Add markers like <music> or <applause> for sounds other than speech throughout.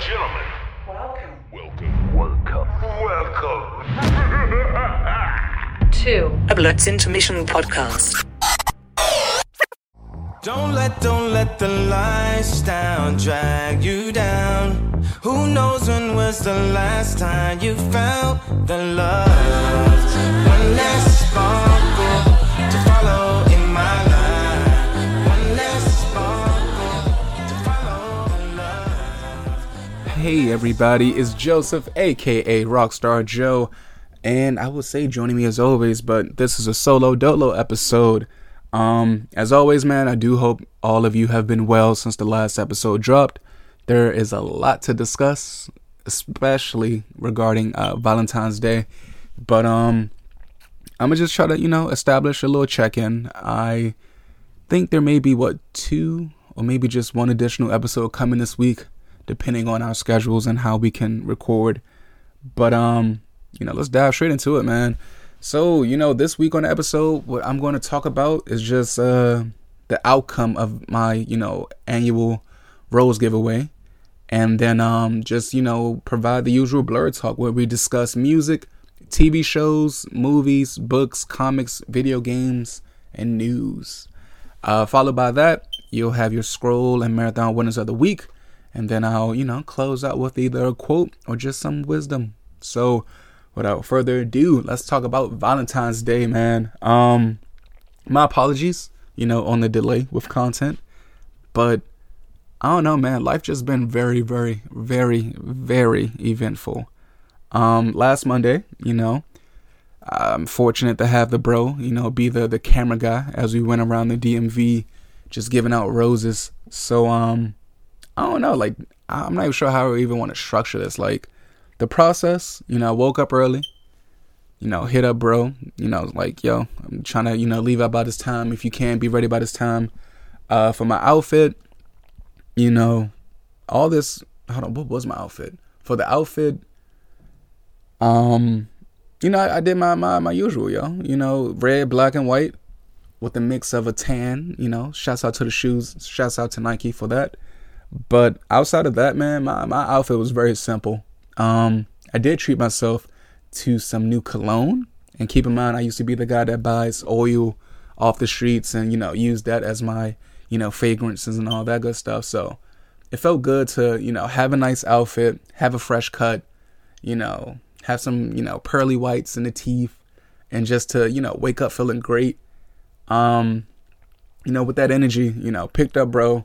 and gentlemen, Welcome. welcome, welcome. <laughs> two, a Blitz Intermission podcast. Don't let, don't let the lifestyle drag you down. Who knows when was the last time you felt the love? One less sparkle Hey everybody, it's Joseph, aka Rockstar Joe, and I would say joining me as always, but this is a solo dolo episode. Um, as always, man, I do hope all of you have been well since the last episode dropped. There is a lot to discuss, especially regarding uh, Valentine's Day, but um, I'm gonna just try to you know establish a little check-in. I think there may be what two or maybe just one additional episode coming this week depending on our schedules and how we can record. But um you know let's dive straight into it man. So you know this week on the episode what i'm going to talk about is just uh the outcome of my you know annual rose giveaway. And then um just you know provide the usual blur talk where we discuss music tv shows movies books comics video games and news. Uh, followed by that, you'll have your scroll and marathon winners of the week, and then I'll, you know, close out with either a quote or just some wisdom. So, without further ado, let's talk about Valentine's Day, man. Um, my apologies, you know, on the delay with content, but I don't know, man. Life just been very, very, very, very eventful. Um, last Monday, you know, I'm fortunate to have the bro, you know, be the the camera guy as we went around the DMV, just giving out roses. So um, I don't know, like I'm not even sure how I even want to structure this. Like the process, you know, I woke up early, you know, hit up bro, you know, like yo, I'm trying to you know leave out by this time. If you can, be ready by this time. Uh, for my outfit, you know, all this. Hold on, what was my outfit? For the outfit, um, you know, I, I did my, my my usual, yo. You know, red, black, and white with a mix of a tan. You know, shouts out to the shoes. Shouts out to Nike for that. But outside of that, man, my my outfit was very simple. Um, I did treat myself to some new cologne, and keep in mind, I used to be the guy that buys oil off the streets and you know use that as my you know fragrances and all that good stuff. So it felt good to you know have a nice outfit, have a fresh cut, you know, have some, you know, pearly whites in the teeth and just to, you know, wake up feeling great. Um, you know, with that energy, you know, picked up bro.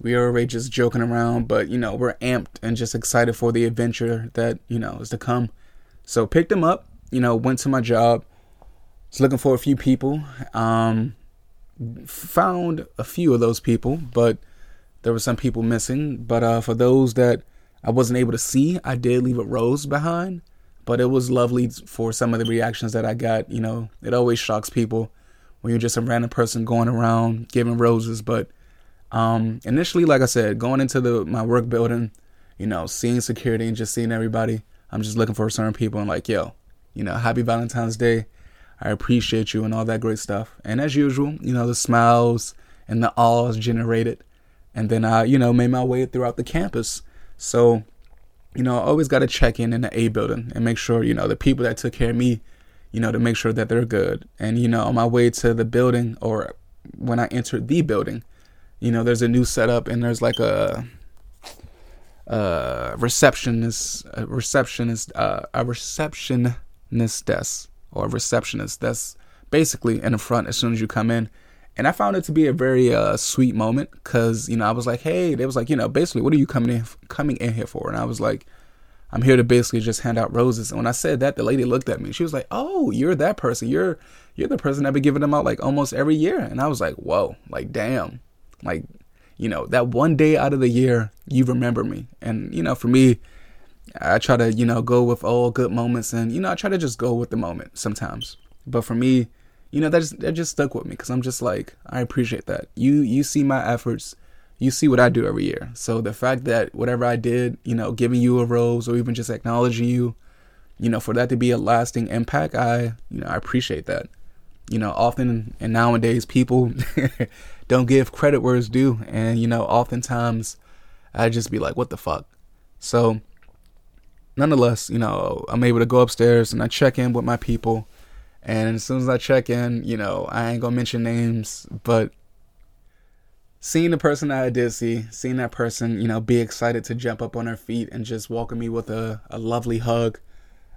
We are already just joking around, but you know, we're amped and just excited for the adventure that, you know, is to come. So picked him up, you know, went to my job. Was looking for a few people. Um found a few of those people, but there were some people missing. But uh for those that I wasn't able to see, I did leave a rose behind but it was lovely for some of the reactions that I got. You know, it always shocks people when you're just a random person going around giving roses. But um, initially, like I said, going into the my work building, you know, seeing security and just seeing everybody, I'm just looking for certain people and like, yo, you know, happy Valentine's Day. I appreciate you and all that great stuff. And as usual, you know, the smiles and the awes generated. And then I, you know, made my way throughout the campus. So you know, I always got to check in in the A building and make sure, you know, the people that took care of me, you know, to make sure that they're good. And, you know, on my way to the building or when I entered the building, you know, there's a new setup and there's like a, a receptionist, a receptionist, uh, a receptionist desk or a receptionist that's basically in the front as soon as you come in. And I found it to be a very uh, sweet moment because you know I was like, hey, they was like, you know, basically, what are you coming in coming in here for? And I was like, I'm here to basically just hand out roses. And when I said that, the lady looked at me. She was like, oh, you're that person. You're you're the person that be giving them out like almost every year. And I was like, whoa, like damn, like you know that one day out of the year you remember me. And you know, for me, I try to you know go with all good moments, and you know I try to just go with the moment sometimes. But for me you know that just that just stuck with me because I'm just like I appreciate that you you see my efforts, you see what I do every year. So the fact that whatever I did, you know, giving you a rose or even just acknowledging you, you know, for that to be a lasting impact, I you know I appreciate that. You know, often and nowadays people <laughs> don't give credit where it's due, and you know, oftentimes I just be like, what the fuck, So, nonetheless, you know, I'm able to go upstairs and I check in with my people. And as soon as I check in, you know, I ain't gonna mention names, but seeing the person that I did see, seeing that person, you know, be excited to jump up on her feet and just welcome me with a, a lovely hug,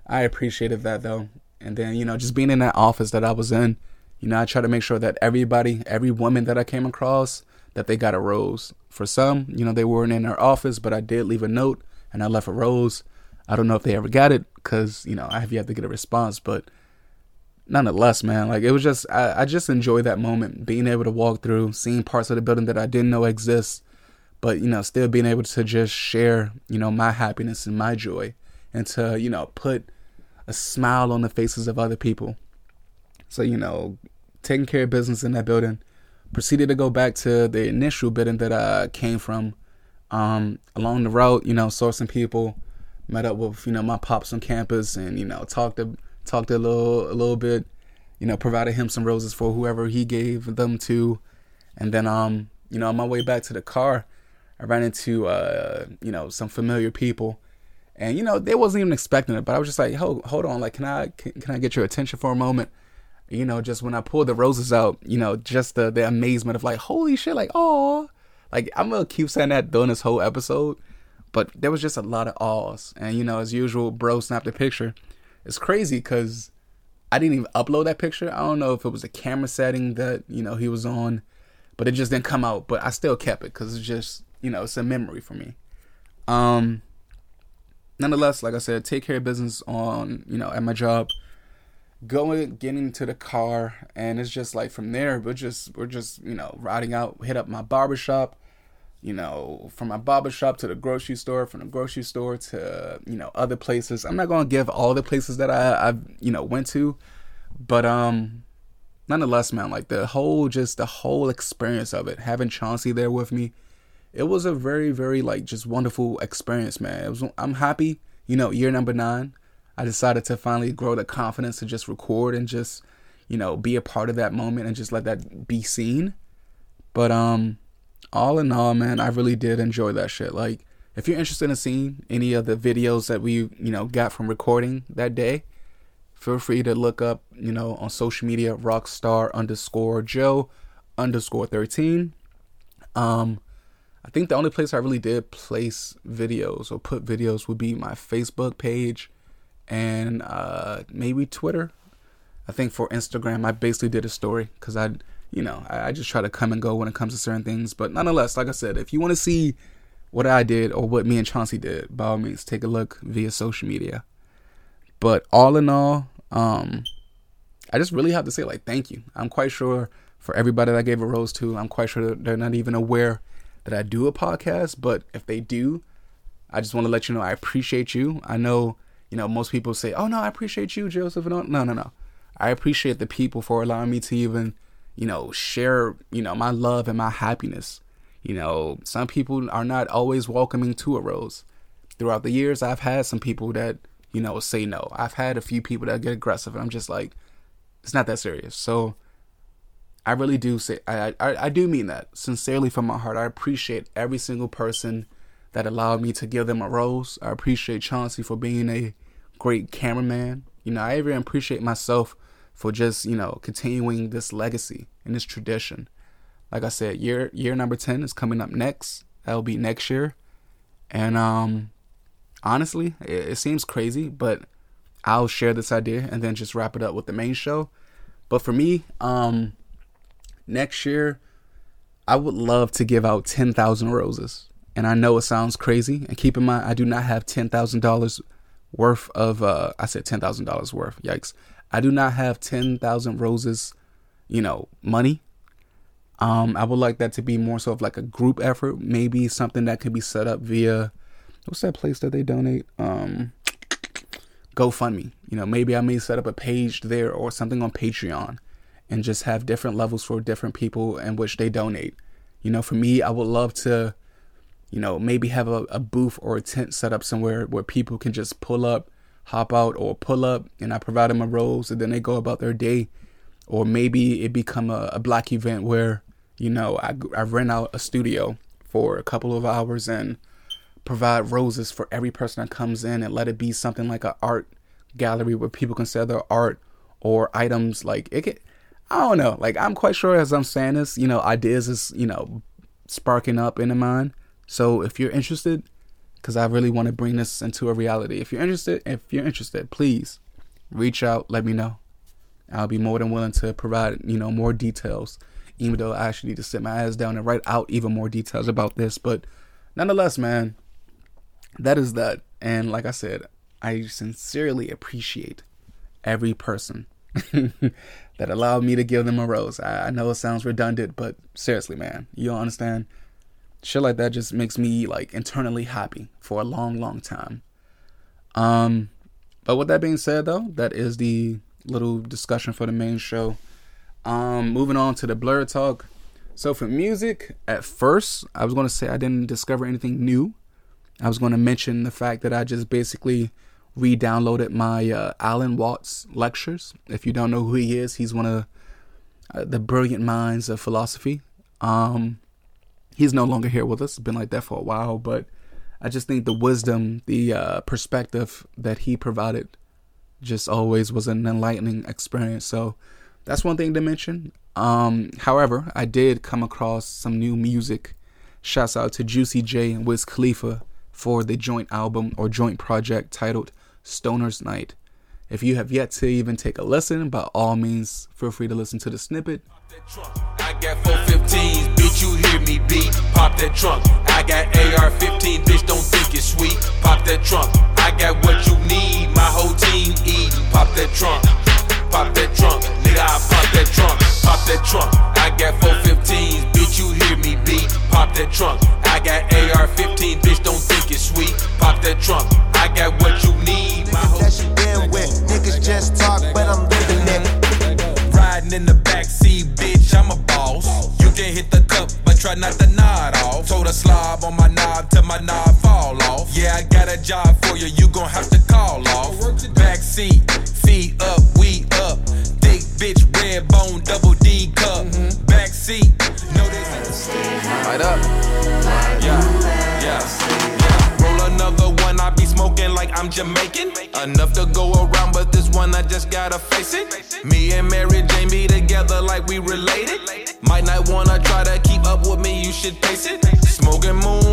I appreciated that though. And then, you know, just being in that office that I was in, you know, I try to make sure that everybody, every woman that I came across, that they got a rose. For some, you know, they weren't in their office, but I did leave a note and I left a rose. I don't know if they ever got it because, you know, I have yet to get a response, but nonetheless, man, like it was just, I, I just enjoy that moment, being able to walk through, seeing parts of the building that I didn't know exist, but, you know, still being able to just share, you know, my happiness and my joy and to, you know, put a smile on the faces of other people. So, you know, taking care of business in that building, proceeded to go back to the initial building that I came from. Um, along the route, you know, sourcing people, met up with, you know, my pops on campus and, you know, talked to talked a little a little bit, you know, provided him some roses for whoever he gave them to. And then um, you know, on my way back to the car, I ran into uh, you know, some familiar people. And you know, they wasn't even expecting it, but I was just like, "Hold, hold on, like, can I, can, can I get your attention for a moment?" You know, just when I pulled the roses out, you know, just the the amazement of like, "Holy shit!" Like, oh, like I'm gonna keep saying that during this whole episode, but there was just a lot of awes. And you know, as usual, bro snapped a picture, it's crazy because I didn't even upload that picture. I don't know if it was a camera setting that you know he was on, but it just didn't come out. But I still kept it because it's just you know it's a memory for me. Um, nonetheless, like I said, take care of business on you know at my job. Going, getting to the car, and it's just like from there, we're just we're just you know riding out, hit up my barbershop you know, from my barber shop to the grocery store, from the grocery store to you know other places. I'm not gonna give all the places that I I you know went to, but um, nonetheless, man, like the whole just the whole experience of it, having Chauncey there with me, it was a very very like just wonderful experience, man. It was I'm happy, you know, year number nine, I decided to finally grow the confidence to just record and just you know be a part of that moment and just let that be seen, but um all in all, man, I really did enjoy that shit. Like, if you're interested in seeing any of the videos that we, you know, got from recording that day, feel free to look up, you know, on social media, rockstar underscore Joe underscore 13. Um, I think the only place I really did place videos or put videos would be my Facebook page and uh, maybe Twitter. I think for Instagram, I basically did a story because I you know, I, I just try to come and go when it comes to certain things. But nonetheless, like I said, if you want to see what I did or what me and Chauncey did, by all means, take a look via social media. But all in all, um, I just really have to say like thank you. I'm quite sure for everybody that I gave a rose to, I'm quite sure they're not even aware that I do a podcast. But if they do, I just want to let you know I appreciate you. I know, you know, most people say, "Oh no, I appreciate you, Joseph." No, no, no. I appreciate the people for allowing me to even you know, share, you know, my love and my happiness. You know, some people are not always welcoming to a rose. Throughout the years, I've had some people that, you know, say no. I've had a few people that get aggressive, and I'm just like, it's not that serious. So, I really do say, I, I, I do mean that sincerely from my heart. I appreciate every single person that allowed me to give them a rose. I appreciate Chauncey for being a great cameraman. You know, I even appreciate myself for just you know continuing this legacy and this tradition. Like I said, year year number ten is coming up next. That'll be next year, and um, honestly, it, it seems crazy, but I'll share this idea and then just wrap it up with the main show. But for me, um, next year, I would love to give out ten thousand roses. And I know it sounds crazy. And keep in mind, I do not have ten thousand dollars worth of. Uh, I said ten thousand dollars worth. Yikes! I do not have 10,000 roses, you know, money. Um, I would like that to be more so of like a group effort, maybe something that could be set up via what's that place that they donate? Um, GoFundMe. You know, maybe I may set up a page there or something on Patreon and just have different levels for different people in which they donate. You know, for me, I would love to, you know, maybe have a, a booth or a tent set up somewhere where people can just pull up hop out or pull up and I provide them a rose and then they go about their day. Or maybe it become a, a black event where, you know, I, I rent out a studio for a couple of hours and provide roses for every person that comes in and let it be something like an art gallery where people can sell their art or items like it could, I don't know. Like I'm quite sure as I'm saying this, you know, ideas is, you know, sparking up in the mind. So if you're interested, because I really want to bring this into a reality. If you're interested, if you're interested, please reach out, let me know. I'll be more than willing to provide, you know, more details, even though I actually need to sit my ass down and write out even more details about this. But nonetheless, man, that is that. And like I said, I sincerely appreciate every person <laughs> that allowed me to give them a rose. I, I know it sounds redundant, but seriously, man, you understand. Shit like that just makes me like internally happy for a long, long time. Um, but with that being said, though, that is the little discussion for the main show. Um, moving on to the blur talk. So for music, at first I was gonna say I didn't discover anything new. I was gonna mention the fact that I just basically re-downloaded my uh, Alan Watts lectures. If you don't know who he is, he's one of uh, the brilliant minds of philosophy. Um, he's no longer here with us. It's been like that for a while, but I just think the wisdom, the uh, perspective that he provided, just always was an enlightening experience. So that's one thing to mention. Um, however, I did come across some new music. Shouts out to Juicy J and Wiz Khalifa for the joint album or joint project titled Stoner's Night. If you have yet to even take a listen, by all means, feel free to listen to the snippet. I got 415s, bitch, you hear me beat. Pop that trunk. I got AR 15, bitch, don't think it's sweet. Pop that trunk. I got what you need, my whole team eat. Pop that trunk. Pop that trunk. Nigga, I pop that trunk. Pop that trunk. I got 415s, bitch, you hear me beat. Pop that trunk. I got AR 15, bitch, don't think it's sweet. Pop that trunk. I got what Backseat, feet up, we up. Thick bitch, red bone, double D cup. Backseat, know this. Right up. Yeah, yeah. Roll another one, I be smoking like I'm Jamaican. Enough to go around, but this one I just gotta face it. Me and Mary Jane be together like we related. Might not wanna try to keep up with me, you should face it. Smoking moon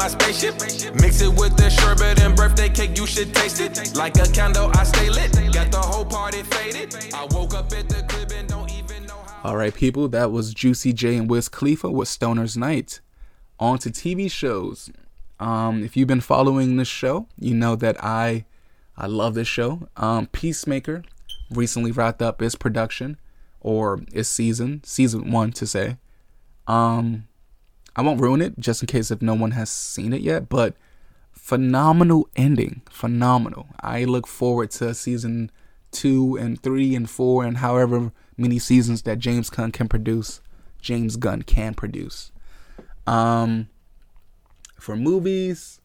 my spaceship. Mix it with the sherbet and birthday cake, you should taste it. Like a candle, I stay lit. Got the whole party faded. I woke up at the crib and don't even know how. All right, people, that was Juicy J and Wiz Khalifa with Stoner's Night. On to TV shows. Um, if you've been following this show, you know that I I love this show. Um, Peacemaker recently wrapped up its production or its season, season one to say. Um, I won't ruin it just in case if no one has seen it yet, but phenomenal ending, phenomenal. I look forward to season two and three and four and however many seasons that James Gunn can produce. James Gunn can produce. Um, for movies,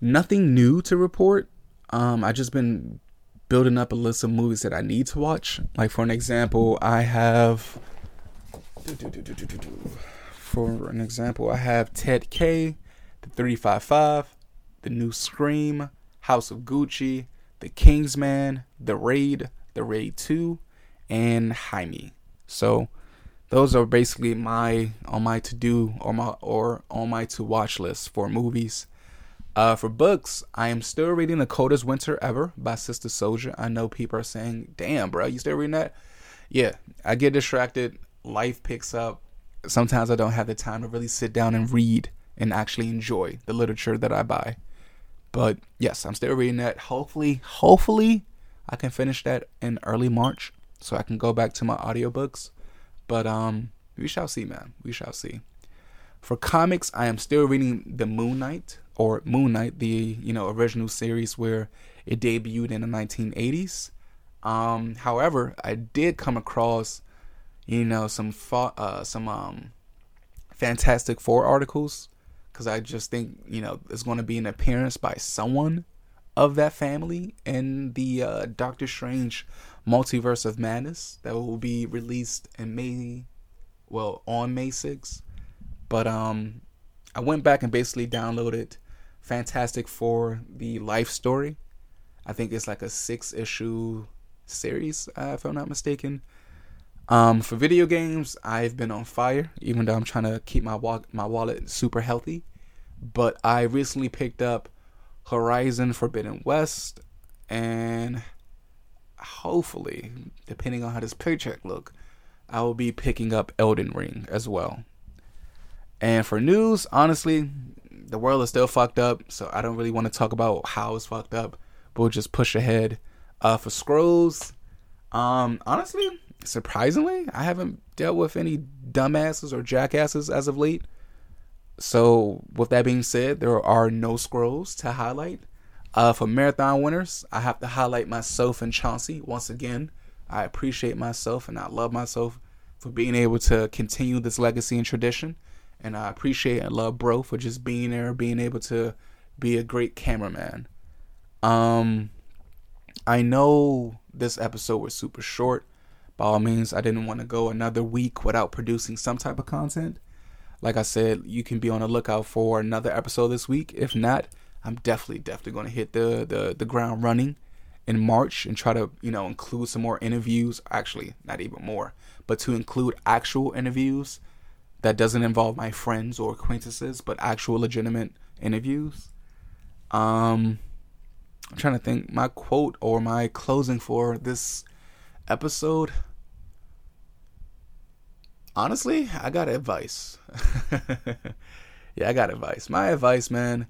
nothing new to report. Um, I just been building up a list of movies that I need to watch. Like for an example, I have. For an example, I have Ted K, the 355, the new Scream, House of Gucci, The Kingsman, The Raid, The Raid 2, and Jaime. So those are basically my on my to do or my or on my to watch list for movies. Uh, for books, I am still reading The Coldest Winter Ever by Sister Souljah. I know people are saying, "Damn, bro, you still reading that?" Yeah, I get distracted. Life picks up. Sometimes I don't have the time to really sit down and read and actually enjoy the literature that I buy. But yes, I'm still reading that. Hopefully, hopefully, I can finish that in early March so I can go back to my audiobooks. But um, we shall see, man. We shall see. For comics, I am still reading the Moon Knight or Moon Knight, the you know original series where it debuted in the 1980s. Um, however, I did come across you know some fa- uh, some um, Fantastic Four articles because I just think you know there's going to be an appearance by someone of that family in the uh, Doctor Strange Multiverse of Madness that will be released in May, well on May 6th. But um, I went back and basically downloaded Fantastic Four the life story. I think it's like a six issue series, uh, if I'm not mistaken. Um, for video games, I've been on fire, even though I'm trying to keep my wa- my wallet super healthy. But I recently picked up Horizon Forbidden West, and hopefully, depending on how this paycheck look, I will be picking up Elden Ring as well. And for news, honestly, the world is still fucked up, so I don't really want to talk about how it's fucked up. But we'll just push ahead. Uh, for scrolls, um, honestly, surprisingly, I haven't dealt with any dumbasses or jackasses as of late. So, with that being said, there are no scrolls to highlight. Uh, for marathon winners, I have to highlight myself and Chauncey once again. I appreciate myself and I love myself for being able to continue this legacy and tradition. And I appreciate and love Bro for just being there, being able to be a great cameraman. Um, I know this episode was super short. By all means, I didn't want to go another week without producing some type of content. Like I said, you can be on the lookout for another episode this week. If not, I'm definitely, definitely going to hit the, the, the ground running in March and try to, you know, include some more interviews. Actually, not even more, but to include actual interviews that doesn't involve my friends or acquaintances, but actual legitimate interviews. Um, I'm trying to think my quote or my closing for this episode. Honestly, I got advice. <laughs> yeah, I got advice. My advice, man,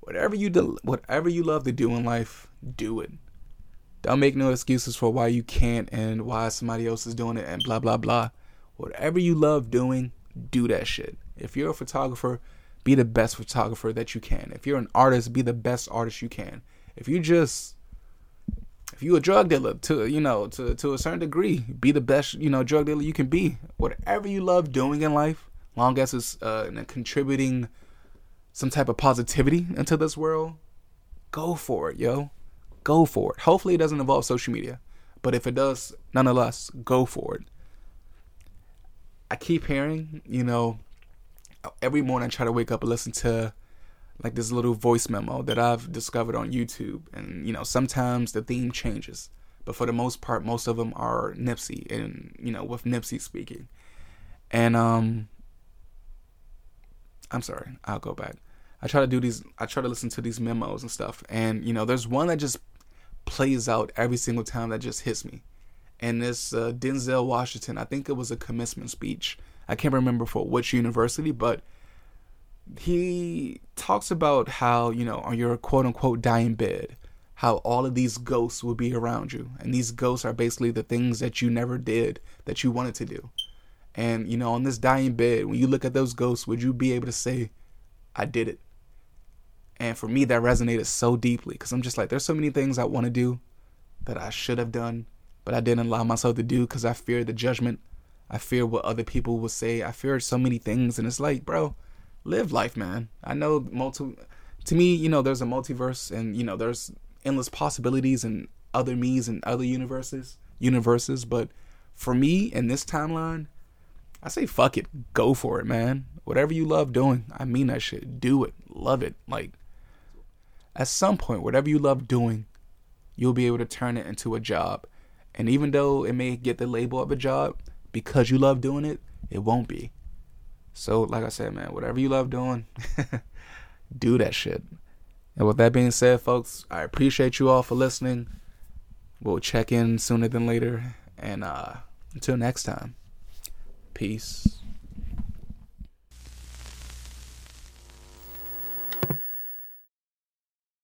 whatever you do, whatever you love to do in life, do it. Don't make no excuses for why you can't and why somebody else is doing it and blah blah blah. Whatever you love doing, do that shit. If you're a photographer, be the best photographer that you can. If you're an artist, be the best artist you can. If you just if you a drug dealer to you know to to a certain degree, be the best you know drug dealer you can be. Whatever you love doing in life, long as it's uh, contributing some type of positivity into this world, go for it, yo. Go for it. Hopefully, it doesn't involve social media, but if it does, nonetheless, go for it. I keep hearing, you know, every morning I try to wake up and listen to like this little voice memo that I've discovered on YouTube. And, you know, sometimes the theme changes, but for the most part, most of them are Nipsey and, you know, with Nipsey speaking. And, um, I'm sorry, I'll go back. I try to do these, I try to listen to these memos and stuff. And, you know, there's one that just plays out every single time that just hits me and this uh, Denzel Washington. I think it was a commencement speech. I can't remember for which university, but he talks about how you know on your quote unquote dying bed, how all of these ghosts will be around you, and these ghosts are basically the things that you never did that you wanted to do. And you know, on this dying bed, when you look at those ghosts, would you be able to say, "I did it"? And for me, that resonated so deeply because I'm just like, there's so many things I want to do that I should have done but I didn't allow myself to do because I feared the judgment. I fear what other people will say. I fear so many things, and it's like, bro, live life, man. I know multi. To me, you know, there's a multiverse, and you know, there's endless possibilities and other me's and other universes, universes. But for me in this timeline, I say fuck it, go for it, man. Whatever you love doing, I mean that shit. Do it, love it. Like at some point, whatever you love doing, you'll be able to turn it into a job and even though it may get the label of a job, because you love doing it, it won't be. So, like I said, man, whatever you love doing, <laughs> do that shit. And with that being said, folks, I appreciate you all for listening. We'll check in sooner than later. And uh, until next time, peace.